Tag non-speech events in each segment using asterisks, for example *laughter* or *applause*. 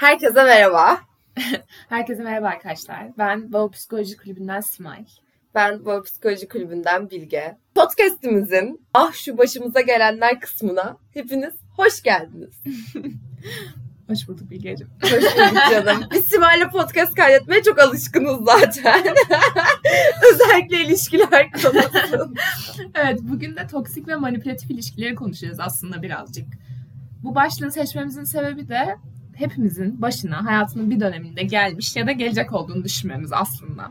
Herkese merhaba. Herkese merhaba arkadaşlar. Ben Baba Psikoloji Kulübü'nden Simay. Ben Baba Psikoloji Kulübü'nden Bilge. Podcast'imizin ah şu başımıza gelenler kısmına hepiniz hoş geldiniz. *laughs* hoş bulduk Bilge'cim. Hoş bulduk canım. Biz Simay'la podcast kaydetmeye çok alışkınız zaten. *laughs* Özellikle ilişkiler konusu. evet bugün de toksik ve manipülatif ilişkileri konuşacağız aslında birazcık. Bu başlığı seçmemizin sebebi de hepimizin başına hayatının bir döneminde gelmiş ya da gelecek olduğunu düşünmemiz aslında.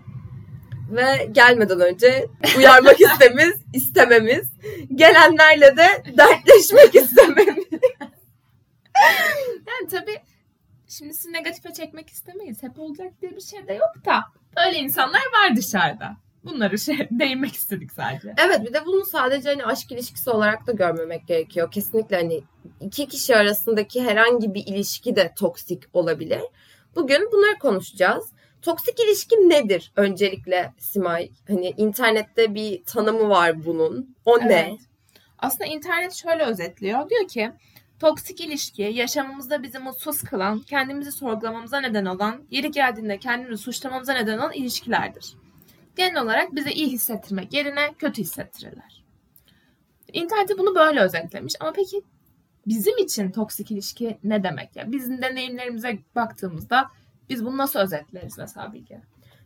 Ve gelmeden önce uyarmak *laughs* istemiz, istememiz, gelenlerle de dertleşmek istememiz. yani tabii şimdi sizi negatife çekmek istemeyiz. Hep olacak diye bir şey de yok da. Öyle insanlar var dışarıda. Bunları şey *laughs* değinmek istedik sadece. Evet bir de bunu sadece hani aşk ilişkisi olarak da görmemek gerekiyor. Kesinlikle hani iki kişi arasındaki herhangi bir ilişki de toksik olabilir. Bugün bunları konuşacağız. Toksik ilişki nedir öncelikle Simay? Hani internette bir tanımı var bunun. O evet. ne? Aslında internet şöyle özetliyor. Diyor ki toksik ilişki yaşamımızda bizi mutsuz kılan, kendimizi sorgulamamıza neden olan, yeri geldiğinde kendimizi suçlamamıza neden olan ilişkilerdir genel olarak bize iyi hissettirmek yerine kötü hissettirirler. İnternette bunu böyle özetlemiş ama peki bizim için toksik ilişki ne demek ya? Bizim deneyimlerimize baktığımızda biz bunu nasıl özetleriz mesela Bilge?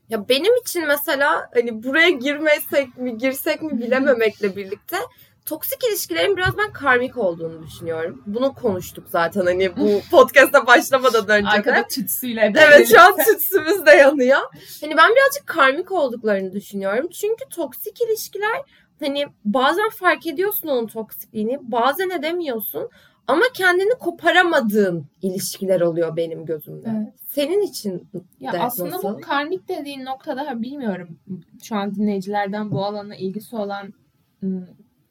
Ya benim için mesela hani buraya girmesek mi girsek mi bilememekle birlikte toksik ilişkilerin biraz ben karmik olduğunu düşünüyorum. Bunu konuştuk zaten hani bu *laughs* podcast'a başlamadan önce Arkada tütsüyle. Evet şu an tütsümüz de yanıyor. Hani ben birazcık karmik olduklarını düşünüyorum. Çünkü toksik ilişkiler hani bazen fark ediyorsun onun toksikliğini bazen edemiyorsun. Ama kendini koparamadığın ilişkiler oluyor benim gözümde. Evet. Senin için ya de aslında nasıl? bu karmik dediğin noktada bilmiyorum. Şu an dinleyicilerden bu alana ilgisi olan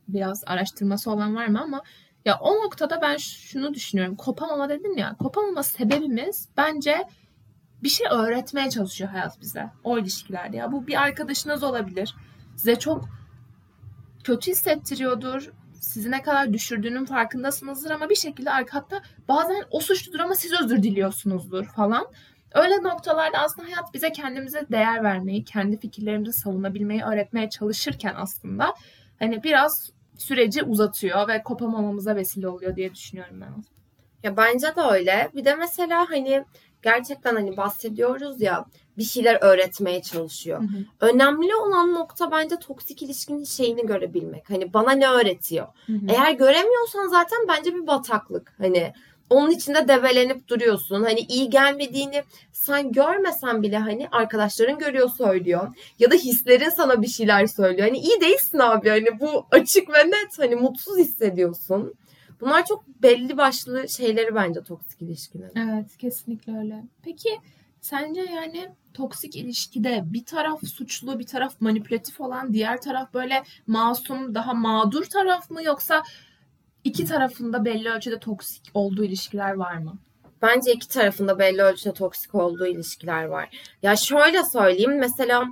biraz araştırması olan var mı ama ya o noktada ben şunu düşünüyorum. Kopamama dedim ya. Kopamama sebebimiz bence bir şey öğretmeye çalışıyor hayat bize. O ilişkilerde ya. Bu bir arkadaşınız olabilir. Size çok kötü hissettiriyordur. Sizi ne kadar düşürdüğünün farkındasınızdır ama bir şekilde hatta bazen o suçludur ama siz özür diliyorsunuzdur falan. Öyle noktalarda aslında hayat bize kendimize değer vermeyi, kendi fikirlerimizi savunabilmeyi öğretmeye çalışırken aslında hani biraz süreci uzatıyor ve kopamamamıza vesile oluyor diye düşünüyorum ben. Ya bence de öyle. Bir de mesela hani gerçekten hani bahsediyoruz ya bir şeyler öğretmeye çalışıyor. Hı hı. Önemli olan nokta bence toksik ilişkinin şeyini görebilmek. Hani bana ne öğretiyor? Hı hı. Eğer göremiyorsan zaten bence bir bataklık. Hani onun içinde develenip duruyorsun. Hani iyi gelmediğini sen görmesen bile hani arkadaşların görüyor söylüyor. Ya da hislerin sana bir şeyler söylüyor. Hani iyi değilsin abi. Hani bu açık ve net. Hani mutsuz hissediyorsun. Bunlar çok belli başlı şeyleri bence toksik ilişkilerin. Evet kesinlikle öyle. Peki sence yani toksik ilişkide bir taraf suçlu bir taraf manipülatif olan diğer taraf böyle masum daha mağdur taraf mı yoksa iki tarafında belli ölçüde toksik olduğu ilişkiler var mı? Bence iki tarafında belli ölçüde toksik olduğu ilişkiler var. Ya şöyle söyleyeyim mesela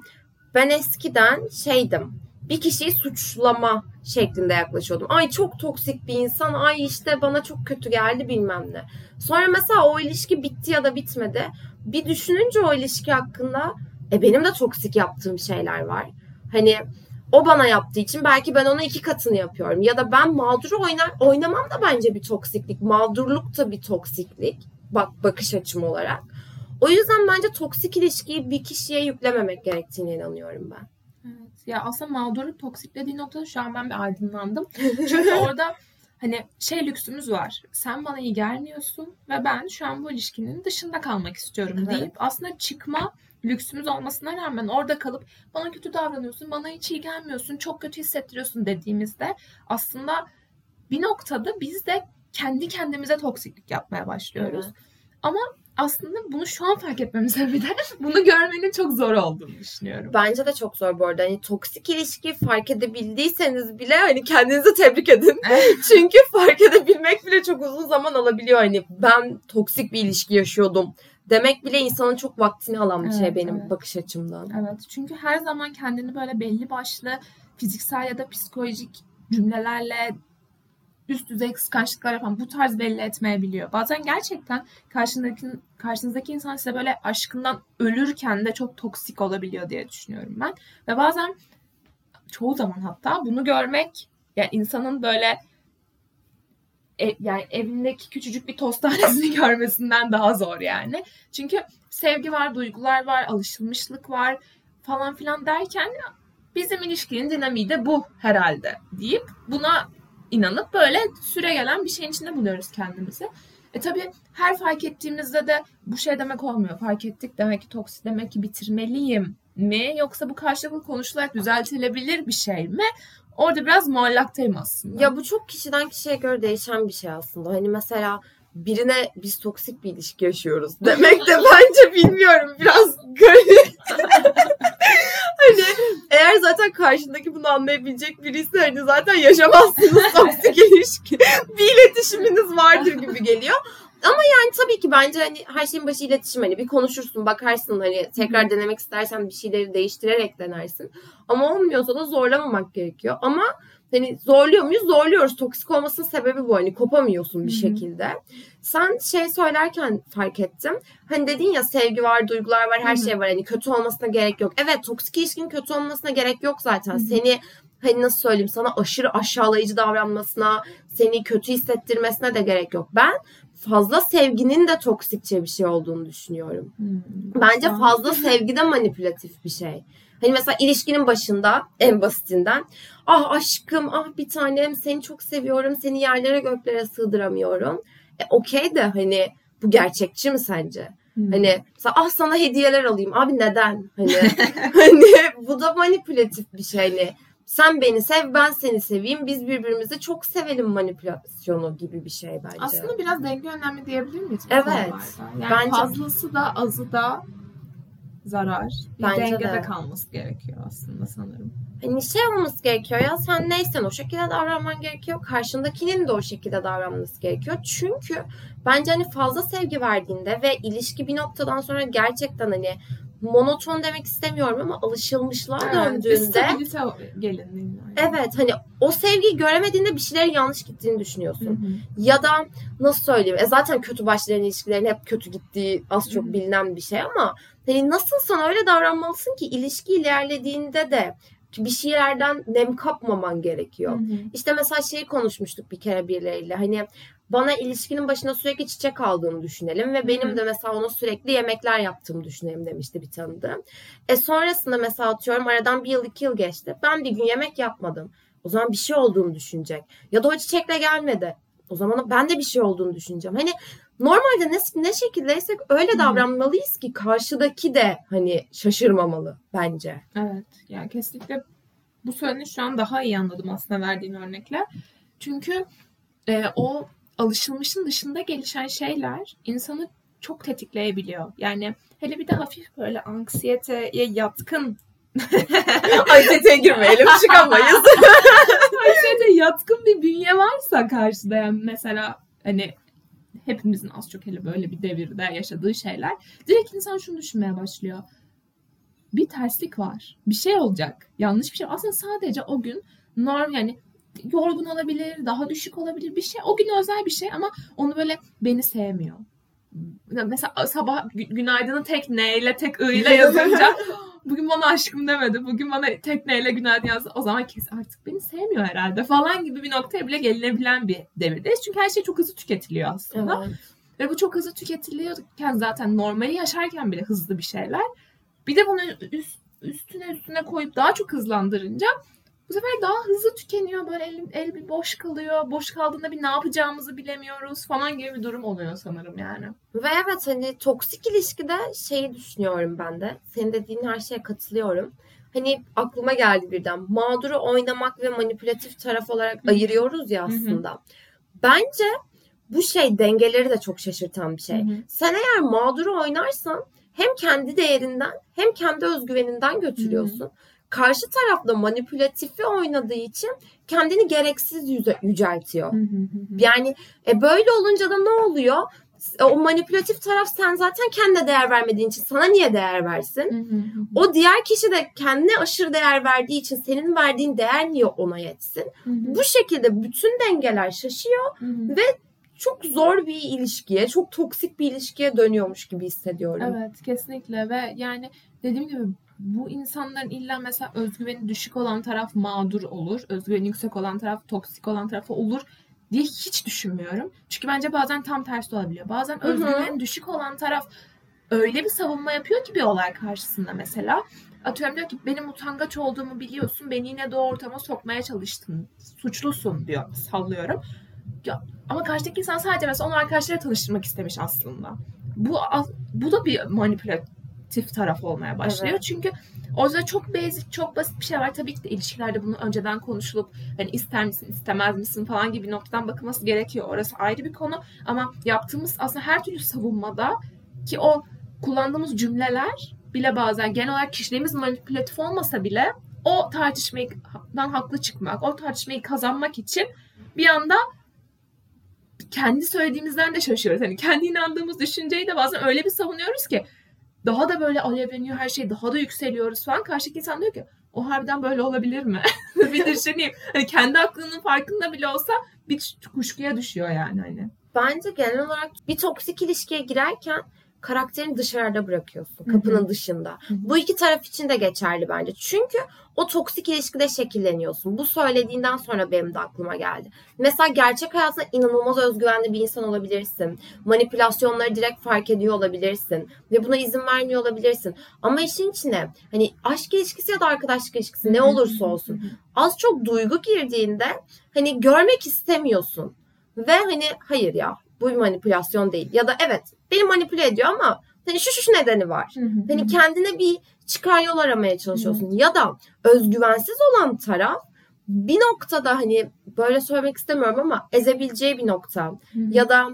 ben eskiden şeydim bir kişiyi suçlama şeklinde yaklaşıyordum. Ay çok toksik bir insan. Ay işte bana çok kötü geldi bilmem ne. Sonra mesela o ilişki bitti ya da bitmedi. Bir düşününce o ilişki hakkında e benim de toksik yaptığım şeyler var. Hani o bana yaptığı için belki ben ona iki katını yapıyorum. Ya da ben mağduru oynar, oynamam da bence bir toksiklik. Mağdurluk da bir toksiklik. Bak bakış açım olarak. O yüzden bence toksik ilişkiyi bir kişiye yüklememek gerektiğine inanıyorum ben. Evet. Ya aslında mağdurluk toksikle dediğin noktada şu an ben bir aydınlandım. Çünkü *laughs* orada hani şey lüksümüz var. Sen bana iyi gelmiyorsun ve ben şu an bu ilişkinin dışında kalmak istiyorum evet. deyip aslında çıkma lüksümüz olmasına rağmen orada kalıp bana kötü davranıyorsun, bana hiç iyi gelmiyorsun, çok kötü hissettiriyorsun dediğimizde aslında bir noktada biz de kendi kendimize toksiklik yapmaya başlıyoruz. Evet. Ama aslında bunu şu an fark etmemize *laughs* bir de bunu görmenin çok zor olduğunu düşünüyorum. Bence de çok zor bu arada. Hani toksik ilişki fark edebildiyseniz bile hani kendinizi tebrik edin. *laughs* Çünkü fark edebilmek bile çok uzun zaman alabiliyor. Hani ben toksik bir ilişki yaşıyordum demek bile insanın çok vaktini alan bir şey evet, şey benim evet. bakış açımdan. Evet. Çünkü her zaman kendini böyle belli başlı fiziksel ya da psikolojik cümlelerle üst düzey kıskançlıklar yapan bu tarz belli etmeyebiliyor. Bazen gerçekten karşındaki, karşınızdaki insan size böyle aşkından ölürken de çok toksik olabiliyor diye düşünüyorum ben. Ve bazen çoğu zaman hatta bunu görmek yani insanın böyle e, yani evindeki küçücük bir tost tanesini *laughs* görmesinden daha zor yani. Çünkü sevgi var, duygular var, alışılmışlık var falan filan derken bizim ilişkinin dinamiği de bu herhalde deyip buna inanıp böyle süre gelen bir şeyin içinde buluyoruz kendimizi. E tabii her fark ettiğimizde de bu şey demek olmuyor. Fark ettik demek ki toksik demek ki bitirmeliyim mi? Yoksa bu karşılıklı konuşularak düzeltilebilir bir şey mi? Orada biraz muallaktayım aslında. Ya bu çok kişiden kişiye göre değişen bir şey aslında. Hani mesela birine biz toksik bir ilişki yaşıyoruz demek de *laughs* bence bilmiyorum biraz garip. *laughs* hani eğer zaten karşındaki bunu anlayabilecek birisi hani zaten yaşamazsınız toksik ilişki. bir iletişiminiz vardır gibi geliyor. Ama yani tabii ki bence hani her şeyin başı iletişim hani bir konuşursun bakarsın hani tekrar denemek istersen bir şeyleri değiştirerek denersin. Ama olmuyorsa da zorlamamak gerekiyor. Ama hani zorluyor muyuz? Zorluyoruz. Toksik olmasının sebebi bu. Hani kopamıyorsun bir şekilde. Sen şey söylerken fark ettim. Hani dedin ya sevgi var, duygular var, her şey var. Hani kötü olmasına gerek yok. Evet toksik ilişkinin kötü olmasına gerek yok zaten. Seni hani nasıl söyleyeyim sana aşırı aşağılayıcı davranmasına, seni kötü hissettirmesine de gerek yok. Ben fazla sevginin de toksikçe bir şey olduğunu düşünüyorum. Hmm. Bence fazla sevgi de manipülatif bir şey. Hani mesela ilişkinin başında en basitinden ah aşkım ah bir tanem seni çok seviyorum seni yerlere göklere sığdıramıyorum. E okey de hani bu gerçekçi mi sence? Hmm. Hani mesela ah sana hediyeler alayım abi neden? Hani *laughs* hani bu da manipülatif bir şey. Hani sen beni sev ben seni seveyim biz birbirimizi çok sevelim manipülasyonu gibi bir şey bence. Aslında biraz denge önemli diyebilir miyiz? Evet. konularda? Yani Bence- fazlası da azı da zarar. Bir Bence dengede de. kalması gerekiyor aslında sanırım. Hani şey olması gerekiyor ya sen neysen o şekilde davranman gerekiyor. Karşındakinin de o şekilde davranması gerekiyor. Çünkü bence hani fazla sevgi verdiğinde ve ilişki bir noktadan sonra gerçekten hani monoton demek istemiyorum ama alışılmışlığa Evet, döndüğünde gelinliğinde. evet hani o sevgiyi göremediğinde bir şeylerin yanlış gittiğini düşünüyorsun. Hı hı. Ya da nasıl söyleyeyim? E zaten kötü başlayan ilişkilerin hep kötü gittiği az çok Hı hı. bilinen bir şey ama hani nasılsan öyle davranmalısın ki ilişki ilerlediğinde de bir şeylerden nem kapmaman gerekiyor. Hı hı. İşte mesela şeyi konuşmuştuk bir kere birileriyle. Hani bana ilişkinin başına sürekli çiçek aldığını düşünelim ve benim de mesela ona sürekli yemekler yaptığımı düşünelim demişti bir tanıdığım. E sonrasında mesela atıyorum aradan bir yıl iki yıl geçti. Ben bir gün yemek yapmadım. O zaman bir şey olduğunu düşünecek. Ya da o çiçekle gelmedi. O zaman ben de bir şey olduğunu düşüneceğim. Hani normalde ne, ne şekildeysek öyle davranmalıyız ki karşıdaki de hani şaşırmamalı bence. Evet. Yani kesinlikle bu söylediğini şu an daha iyi anladım aslında verdiğin örnekle. Çünkü e, o alışılmışın dışında gelişen şeyler insanı çok tetikleyebiliyor. Yani hele bir de hafif böyle anksiyeteye yatkın *laughs* Anksiyeteye girmeyelim çıkamayız. *laughs* anksiyete yatkın bir bünye varsa karşıda yani mesela hani hepimizin az çok hele böyle bir devirde yaşadığı şeyler direkt insan şunu düşünmeye başlıyor. Bir terslik var. Bir şey olacak. Yanlış bir şey. Aslında sadece o gün norm yani yorgun olabilir, daha düşük olabilir bir şey. O gün özel bir şey ama onu böyle beni sevmiyor. Mesela sabah gü- günaydını tek N ile tek I ile yazınca *laughs* bugün bana aşkım demedi. Bugün bana tek N ile günaydın yazdı. O zaman kesin artık beni sevmiyor herhalde falan gibi bir noktaya bile gelinebilen bir devirdeyiz. Çünkü her şey çok hızlı tüketiliyor aslında. Evet. Ve bu çok hızlı tüketiliyorken zaten normali yaşarken bile hızlı bir şeyler. Bir de bunu üst, üstüne üstüne koyup daha çok hızlandırınca bu sefer daha hızlı tükeniyor. Böyle el, el bir boş kalıyor. Boş kaldığında bir ne yapacağımızı bilemiyoruz falan gibi bir durum oluyor sanırım yani. Ve evet hani toksik ilişkide şeyi düşünüyorum ben de. Senin dediğin her şeye katılıyorum. Hani aklıma geldi birden. Mağduru oynamak ve manipülatif taraf olarak ayırıyoruz ya aslında. Bence bu şey dengeleri de çok şaşırtan bir şey. Sen eğer mağduru oynarsan hem kendi değerinden hem kendi özgüveninden götürüyorsun. Karşı tarafta manipülatifi oynadığı için kendini gereksiz yüze, yüceltiyor. Yani e böyle olunca da ne oluyor? o manipülatif taraf sen zaten kendine değer vermediğin için sana niye değer versin? O diğer kişi de kendine aşırı değer verdiği için senin verdiğin değer niye ona yetsin? Bu şekilde bütün dengeler şaşıyor ve çok zor bir ilişkiye, çok toksik bir ilişkiye dönüyormuş gibi hissediyorum. Evet kesinlikle ve yani dediğim gibi bu insanların illa mesela özgüveni düşük olan taraf mağdur olur. Özgüveni yüksek olan taraf toksik olan tarafı olur diye hiç düşünmüyorum. Çünkü bence bazen tam tersi olabiliyor. Bazen özgüveni düşük olan taraf öyle bir savunma yapıyor ki bir olay karşısında mesela. Atıyorum diyor ki benim utangaç olduğumu biliyorsun. Beni yine o ortama sokmaya çalıştın. Suçlusun diyor. Sallıyorum. Ya, ama karşıdaki insan sadece mesela onu arkadaşlarıyla tanıştırmak istemiş aslında. Bu bu da bir manipülatif taraf olmaya başlıyor. Evet. Çünkü orada çok basic, çok basit bir şey var. Tabii ki de ilişkilerde bunu önceden konuşulup hani ister misin, istemez misin falan gibi noktadan bakılması gerekiyor. Orası ayrı bir konu. Ama yaptığımız aslında her türlü savunmada ki o kullandığımız cümleler bile bazen genel olarak kişiliğimiz manipülatif olmasa bile o tartışmadan haklı çıkmak, o tartışmayı kazanmak için bir anda kendi söylediğimizden de şaşıyoruz. Hani kendi inandığımız düşünceyi de bazen öyle bir savunuyoruz ki daha da böyle alevleniyor her şey daha da yükseliyoruz falan. Karşıdaki insan diyor ki o harbiden böyle olabilir mi? *laughs* bir düşüneyim. Hani kendi aklının farkında bile olsa bir kuşkuya düşüyor yani hani. Bence genel olarak bir toksik ilişkiye girerken karakterini dışarıda bırakıyorsun. Kapının Hı-hı. dışında. Hı-hı. Bu iki taraf için de geçerli bence. Çünkü o toksik ilişkide şekilleniyorsun. Bu söylediğinden sonra benim de aklıma geldi. Mesela gerçek hayatta inanılmaz özgüvenli bir insan olabilirsin. Manipülasyonları direkt fark ediyor olabilirsin. Ve buna izin vermiyor olabilirsin. Ama işin içine hani aşk ilişkisi ya da arkadaşlık ilişkisi ne olursa olsun. Az çok duygu girdiğinde hani görmek istemiyorsun. Ve hani hayır ya bu bir manipülasyon değil. Ya da evet beni manipüle ediyor ama hani şu şu nedeni var. hani kendine bir çıkar yol aramaya çalışıyorsun. Ya da özgüvensiz olan taraf bir noktada hani böyle söylemek istemiyorum ama ezebileceği bir nokta. Ya da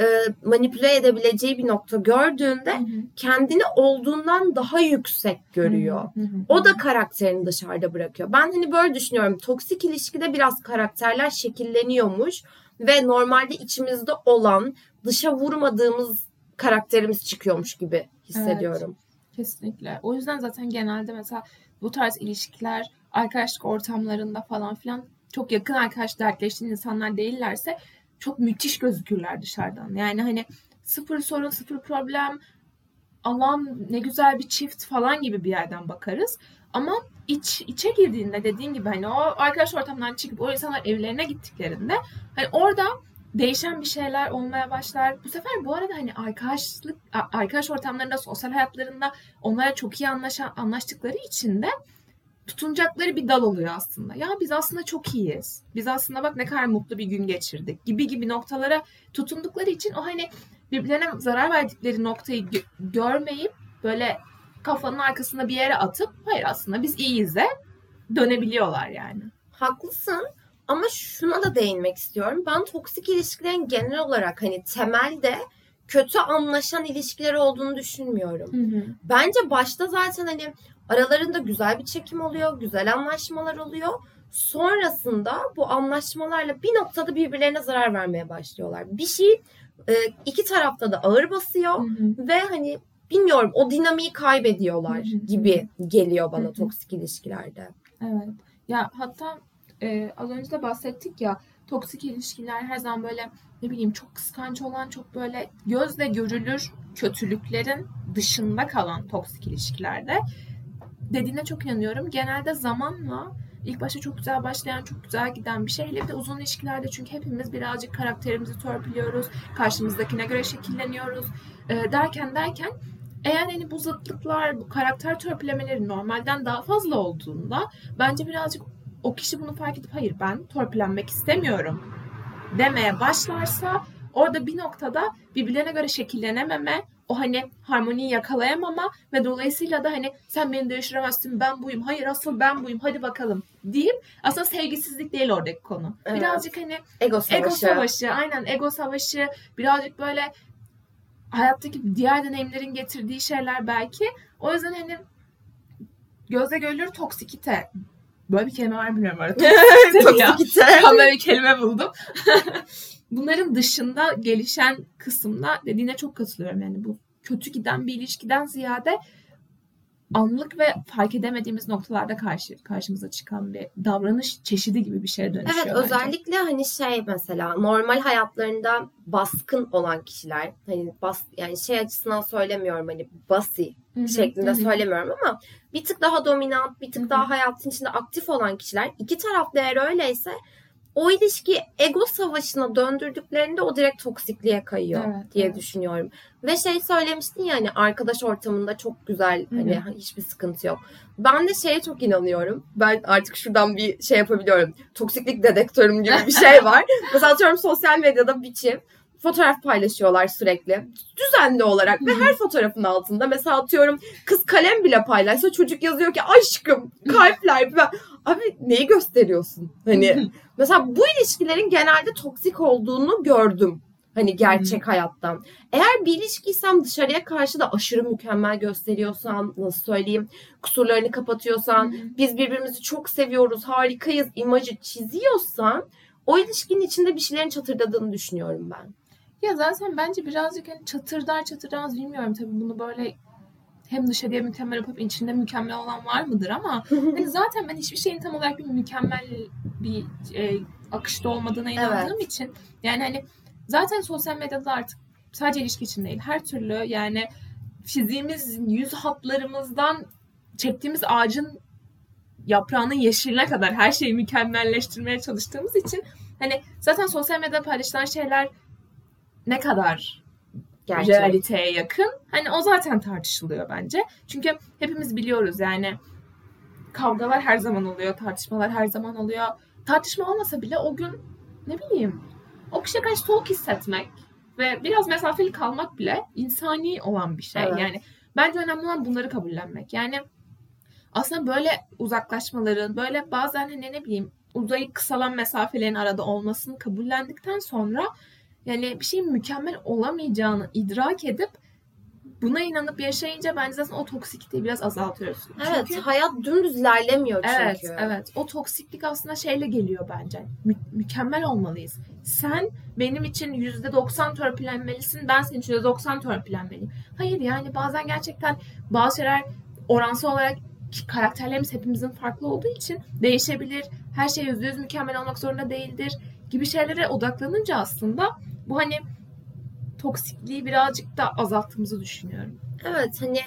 e, manipüle edebileceği bir nokta gördüğünde kendini olduğundan daha yüksek görüyor. O da karakterini dışarıda bırakıyor. Ben hani böyle düşünüyorum. Toksik ilişkide biraz karakterler şekilleniyormuş ve normalde içimizde olan dışa vurmadığımız karakterimiz çıkıyormuş gibi hissediyorum. Evet, kesinlikle. O yüzden zaten genelde mesela bu tarz ilişkiler arkadaşlık ortamlarında falan filan çok yakın arkadaş dertleştiğin insanlar değillerse çok müthiş gözükürler dışarıdan. Yani hani sıfır sorun, sıfır problem, Allah'ım ne güzel bir çift falan gibi bir yerden bakarız. Ama iç içe girdiğinde dediğin gibi hani o arkadaş ortamından çıkıp o insanlar evlerine gittiklerinde hani orada değişen bir şeyler olmaya başlar. Bu sefer bu arada hani arkadaşlık arkadaş ortamlarında, sosyal hayatlarında onlara çok iyi anlaşan, anlaştıkları için de tutunacakları bir dal oluyor aslında. Ya biz aslında çok iyiyiz. Biz aslında bak ne kadar mutlu bir gün geçirdik gibi gibi noktalara tutundukları için o hani birbirlerine zarar verdikleri noktayı gö- görmeyip böyle kafanın arkasında bir yere atıp hayır aslında biz iyiyiz de dönebiliyorlar yani. Haklısın ama şuna da değinmek istiyorum. Ben toksik ilişkilerin genel olarak hani temelde kötü anlaşan ilişkiler olduğunu düşünmüyorum. Hı hı. Bence başta zaten hani aralarında güzel bir çekim oluyor, güzel anlaşmalar oluyor. Sonrasında bu anlaşmalarla bir noktada birbirlerine zarar vermeye başlıyorlar. Bir şey iki tarafta da ağır basıyor hı hı. ve hani bilmiyorum o dinamiği kaybediyorlar gibi geliyor bana toksik ilişkilerde. Evet. Ya hatta e, az önce de bahsettik ya toksik ilişkiler her zaman böyle ne bileyim çok kıskanç olan çok böyle gözle görülür kötülüklerin dışında kalan toksik ilişkilerde dediğine çok inanıyorum. Genelde zamanla ilk başta çok güzel başlayan, çok güzel giden bir şeyle de uzun ilişkilerde çünkü hepimiz birazcık karakterimizi törpülüyoruz, karşımızdakine göre şekilleniyoruz e, derken derken eğer hani bu zıtlıklar, bu karakter törpülemeleri normalden daha fazla olduğunda bence birazcık o kişi bunu fark edip hayır ben törpülenmek istemiyorum demeye başlarsa orada bir noktada birbirlerine göre şekillenememe, o hani harmoniyi yakalayamama ve dolayısıyla da hani sen beni değiştiremezsin ben buyum hayır asıl ben buyum hadi bakalım deyip aslında sevgisizlik değil oradaki konu. Evet. Birazcık hani ego savaşı. ego savaşı aynen ego savaşı birazcık böyle hayattaki diğer deneyimlerin getirdiği şeyler belki. O yüzden hani gözle görülür toksikite. Böyle bir kelime var bilmiyorum arada. *laughs* toksikite. *laughs* Ben böyle bir kelime buldum. *laughs* bunların dışında gelişen kısımda dediğine çok katılıyorum. Yani bu kötü giden bir ilişkiden ziyade anlık ve fark edemediğimiz noktalarda karşı karşımıza çıkan bir davranış çeşidi gibi bir şeye dönüşüyor. Evet bence. özellikle hani şey mesela normal hayatlarında baskın olan kişiler hani bas yani şey açısından söylemiyorum hani basi şeklinde hı söylemiyorum ama bir tık daha dominant, bir tık Hı hı. daha hayatın içinde aktif olan kişiler iki tarafta eğer öyleyse o ilişki ego savaşına döndürdüklerinde o direkt toksikliğe kayıyor Evet, diye evet. düşünüyorum. Ve şey söylemiştin ya hani arkadaş ortamında çok güzel Hı hı. hani hiçbir sıkıntı yok. Ben de şeye çok inanıyorum. Ben artık şuradan bir şey yapabiliyorum. Toksiklik dedektörüm gibi bir şey *laughs* var. Mesela atıyorum sosyal medyada bir çift fotoğraf paylaşıyorlar sürekli. Düzenli olarak ve her fotoğrafın altında mesela atıyorum kız kalem bile paylaşsa çocuk yazıyor ki aşkım kalpler *laughs* abi neyi gösteriyorsun? Hani mesela bu ilişkilerin genelde toksik olduğunu gördüm. Hani gerçek hayattan. Eğer bir ilişkiysem dışarıya karşı da aşırı mükemmel gösteriyorsan, nasıl söyleyeyim, kusurlarını kapatıyorsan, biz birbirimizi çok seviyoruz, harikayız imajı çiziyorsan o ilişkinin içinde bir şeylerin çatırdadığını düşünüyorum ben. Ya zaten bence birazcık hani çatırdar çatırdamaz bilmiyorum tabii bunu böyle hem dışarıya mükemmel yapıp içinde mükemmel olan var mıdır ama *laughs* hani zaten ben hiçbir şeyin tam olarak bir mükemmel bir e, akışta olmadığına inandığım için yani hani zaten sosyal medyada artık sadece ilişki için değil her türlü yani fiziğimiz yüz hatlarımızdan çektiğimiz ağacın yaprağının yeşiline kadar her şeyi mükemmelleştirmeye çalıştığımız için hani zaten sosyal medyada paylaşılan şeyler ne kadar Gerçek. realiteye yakın. Hani o zaten tartışılıyor bence. Çünkü hepimiz biliyoruz yani kavgalar her zaman oluyor, tartışmalar her zaman oluyor. Tartışma olmasa bile o gün ne bileyim o kişiye karşı soğuk hissetmek ve biraz mesafeli kalmak bile insani olan bir şey. Evet. Yani bence önemli olan bunları kabullenmek. Yani aslında böyle uzaklaşmaların, böyle bazen hani ne bileyim uzayıp kısalan mesafelerin arada olmasını kabullendikten sonra yani bir şeyin mükemmel olamayacağını idrak edip buna inanıp yaşayınca bence zaten o toksikliği biraz azaltıyoruz. Evet, Çünkü- hayat dümdüz ilerlemiyor çünkü. Evet, evet. O toksiklik aslında şeyle geliyor bence. Mü- mükemmel olmalıyız. Sen benim için %90 törpülenmelisin, ben senin için %90 törpülenmeliyim. Hayır yani bazen gerçekten bazı şeyler oransal olarak karakterlerimiz hepimizin farklı olduğu için değişebilir. Her şey %100 mükemmel olmak zorunda değildir gibi şeylere odaklanınca aslında bu hani toksikliği birazcık da azalttığımızı düşünüyorum. Evet hani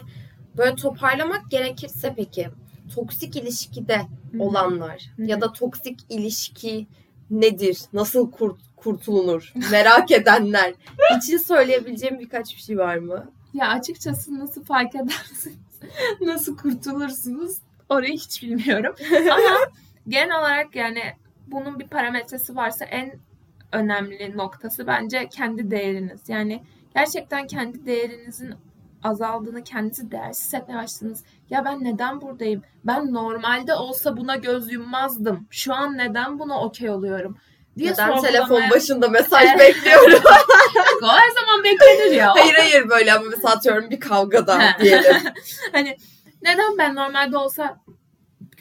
böyle toparlamak gerekirse peki toksik ilişkide Hı hı. olanlar Hı hı. ya da toksik ilişki nedir? Nasıl kurt, kurtulunur? Merak *laughs* edenler için söyleyebileceğim birkaç bir şey var mı? Ya açıkçası nasıl fark edersiniz, *laughs* nasıl kurtulursunuz orayı hiç bilmiyorum. *laughs* Ama genel olarak yani bunun bir parametresi varsa en önemli noktası bence kendi değeriniz. Yani gerçekten kendi değerinizin azaldığını, kendinizi değersiz hissetmeye başladınız. Ya ben neden buradayım? Ben normalde olsa buna göz yummazdım. Şu an neden buna okey oluyorum? diye Neden telefon başında mesaj Evet. bekliyorum? *laughs* O her zaman beklenir ya. hayır hayır böyle ama mesela atıyorum bir kavgada diyelim. *laughs* hani neden ben normalde olsa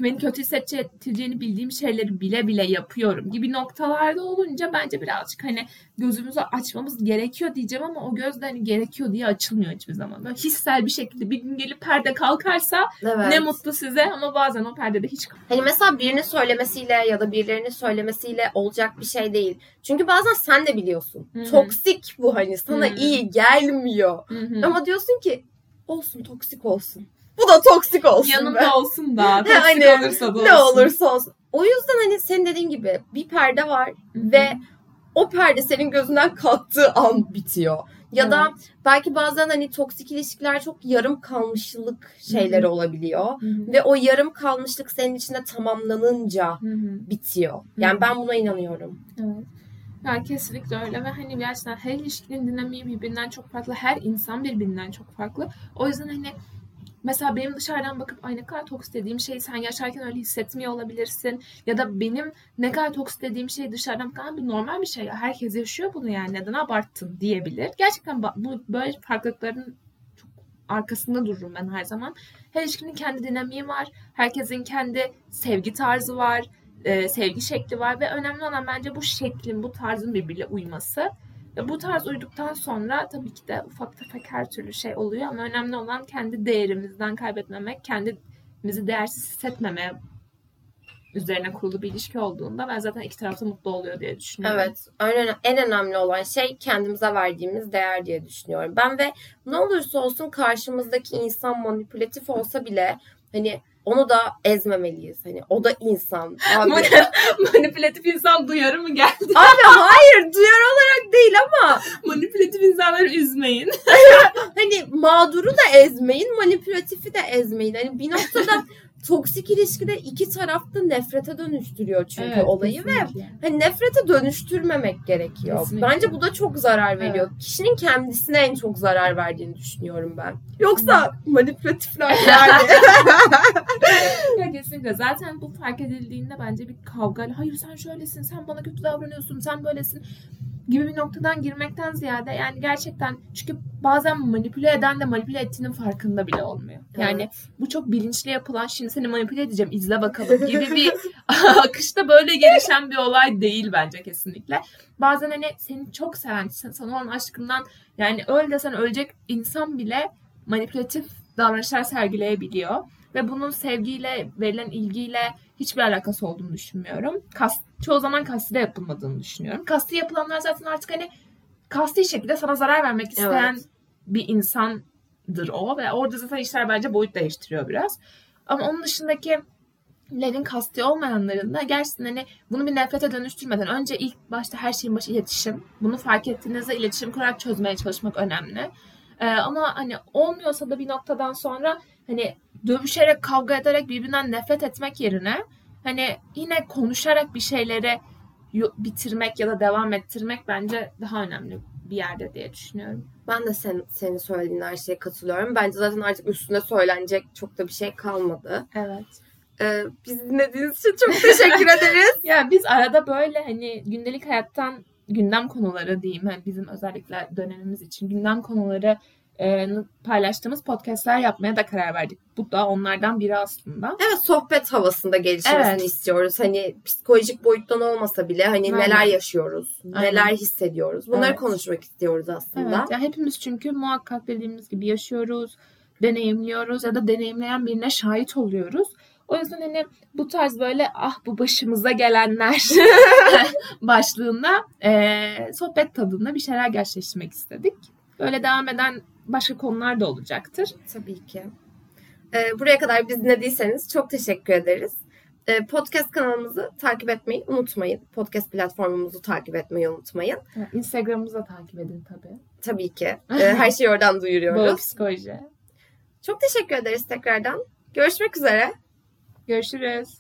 beni kötü hissettireceğini bildiğim şeyleri bile bile yapıyorum gibi noktalarda olunca bence birazcık hani gözümüzü açmamız gerekiyor diyeceğim ama o göz de hani gerekiyor diye açılmıyor hiçbir zaman. Böyle hissel bir şekilde bir gün gelip perde kalkarsa Evet. ne mutlu size ama bazen o perdede hiç Hani mesela birinin söylemesiyle ya da birilerinin söylemesiyle olacak bir şey değil. Çünkü bazen sen de biliyorsun. Hı hı. Toksik bu hani sana Hı hı. iyi gelmiyor. Hı hı. Ama diyorsun ki olsun toksik olsun. Bu da toksik olsun be. yanında olsun da *laughs* toksik hani olursa da Ne olsun. olursa olsun. O yüzden hani senin dediğin gibi bir perde var Hı hı. ve o perde senin gözünden kalktığı an bitiyor. Ya da Evet. belki bazen hani toksik ilişkiler çok yarım kalmışlık şeyleri olabiliyor. Hı hı. Ve o yarım kalmışlık senin içinde tamamlanınca Hı hı. bitiyor. Yani Hı. ben buna inanıyorum. Evet. Yani kesinlikle öyle ve hani gerçekten her ilişkinin dinamiği birbirinden çok farklı. Her insan birbirinden çok farklı. O yüzden hani mesela benim dışarıdan bakıp ay ne kadar toksik dediğim şeyi sen yaşarken öyle hissetmiyor olabilirsin. Ya da benim ne kadar toksik dediğim şey dışarıdan bakıp bu normal bir şey. Herkes yaşıyor bunu yani neden abarttın diyebilir. Gerçekten bu böyle farklılıkların çok arkasında dururum ben her zaman. Her ilişkinin kendi dinamiği var. Herkesin kendi sevgi tarzı var e, sevgi şekli var ve önemli olan bence bu şeklin, bu tarzın birbiriyle uyması. Ve bu tarz uyduktan sonra tabii ki de ufak tefek her türlü şey oluyor ama önemli olan kendi değerimizden kaybetmemek, kendimizi değersiz hissetmemeye üzerine kurulu bir ilişki olduğunda ben zaten iki tarafta mutlu oluyor diye düşünüyorum. Evet. En önemli olan şey kendimize verdiğimiz değer diye düşünüyorum. Ben ve ne olursa olsun karşımızdaki insan manipülatif olsa bile hani onu da ezmemeliyiz. Hani o da insan. Abi, *laughs* Manipülatif insan duyarı mı geldi? abi *laughs* hayır duyar olarak değil ama Manipülatif insanları üzmeyin. *laughs* hani mağduru da ezmeyin, manipülatifi de ezmeyin. Hani bir noktada toksik ilişkide iki tarafta nefrete dönüştürüyor çünkü olayı ve hani nefrete dönüştürmemek gerekiyor. Kesinlikle. Bence bu da çok zarar veriyor. Kişinin kendisine en çok zarar verdiğini düşünüyorum ben. Yoksa manipülatifler *laughs* yani. ya kesinlikle. Zaten bu fark edildiğinde bence bir kavga. Hayır sen şöylesin, sen bana kötü davranıyorsun, sen böylesin gibi bir noktadan girmekten ziyade yani gerçekten çünkü bazen manipüle eden de manipüle ettiğinin farkında bile olmuyor. Yani Evet. bu çok bilinçli yapılan şimdi seni manipüle edeceğim izle bakalım gibi bir *laughs* akışta böyle gelişen bir olay değil bence kesinlikle. Bazen hani seni çok seven, sana olan aşkından yani öl desen ölecek insan bile manipülatif davranışlar sergileyebiliyor. Ve bunun sevgiyle, verilen ilgiyle hiçbir alakası olduğunu düşünmüyorum. Kas, çoğu zaman kasti de yapılmadığını düşünüyorum. Kasti yapılanlar zaten artık hani kasti şekilde sana zarar vermek isteyen Evet. bir insandır o. Ve orada zaten işler bence boyut değiştiriyor biraz. Ama onun dışındaki lerin kasti olmayanların da gerçekten hani bunu bir nefrete dönüştürmeden önce ilk başta her şeyin başı iletişim. Bunu fark ettiğinizde iletişim kurarak çözmeye çalışmak önemli. Ee, ama hani olmuyorsa da bir noktadan sonra hani dövüşerek kavga ederek birbirinden nefret etmek yerine hani yine konuşarak bir şeyleri bitirmek ya da devam ettirmek bence daha önemli bir yerde diye düşünüyorum. Ben de sen, senin söylediğin her şeye katılıyorum. Bence zaten artık üstüne söylenecek çok da bir şey kalmadı. Evet. Ee, bizi dinlediğiniz için çok teşekkür *laughs* ederiz. Ya biz arada böyle hani gündelik hayattan gündem konuları diyeyim hani bizim özellikle dönemimiz için gündem konuları e, paylaştığımız podcastler yapmaya da karar verdik. Bu da onlardan biri aslında. Evet sohbet havasında gelişmesini Evet. istiyoruz. Hani psikolojik boyuttan olmasa bile hani Aynen. neler yaşıyoruz, Aynen. neler hissediyoruz. Bunları Evet. konuşmak istiyoruz aslında. Evet. Ya hepimiz çünkü muhakkak dediğimiz gibi yaşıyoruz, deneyimliyoruz ya da deneyimleyen birine şahit oluyoruz. O yüzden hani bu tarz böyle ah bu başımıza gelenler *laughs* başlığında eee, sohbet tadında bir şeyler gerçekleştirmek istedik. Böyle devam eden başka konular da olacaktır. Tabii ki. Ee, buraya kadar bizi dinlediyseniz çok teşekkür ederiz. Ee, podcast kanalımızı takip etmeyi unutmayın. Podcast platformumuzu takip etmeyi unutmayın. Instagram'ımızı da takip edin tabii. Tabii ki. *laughs* Ee, her şeyi oradan Bol duyuruyoruz. psikoloji. Çok teşekkür ederiz tekrardan. Görüşmek üzere. Görüşürüz.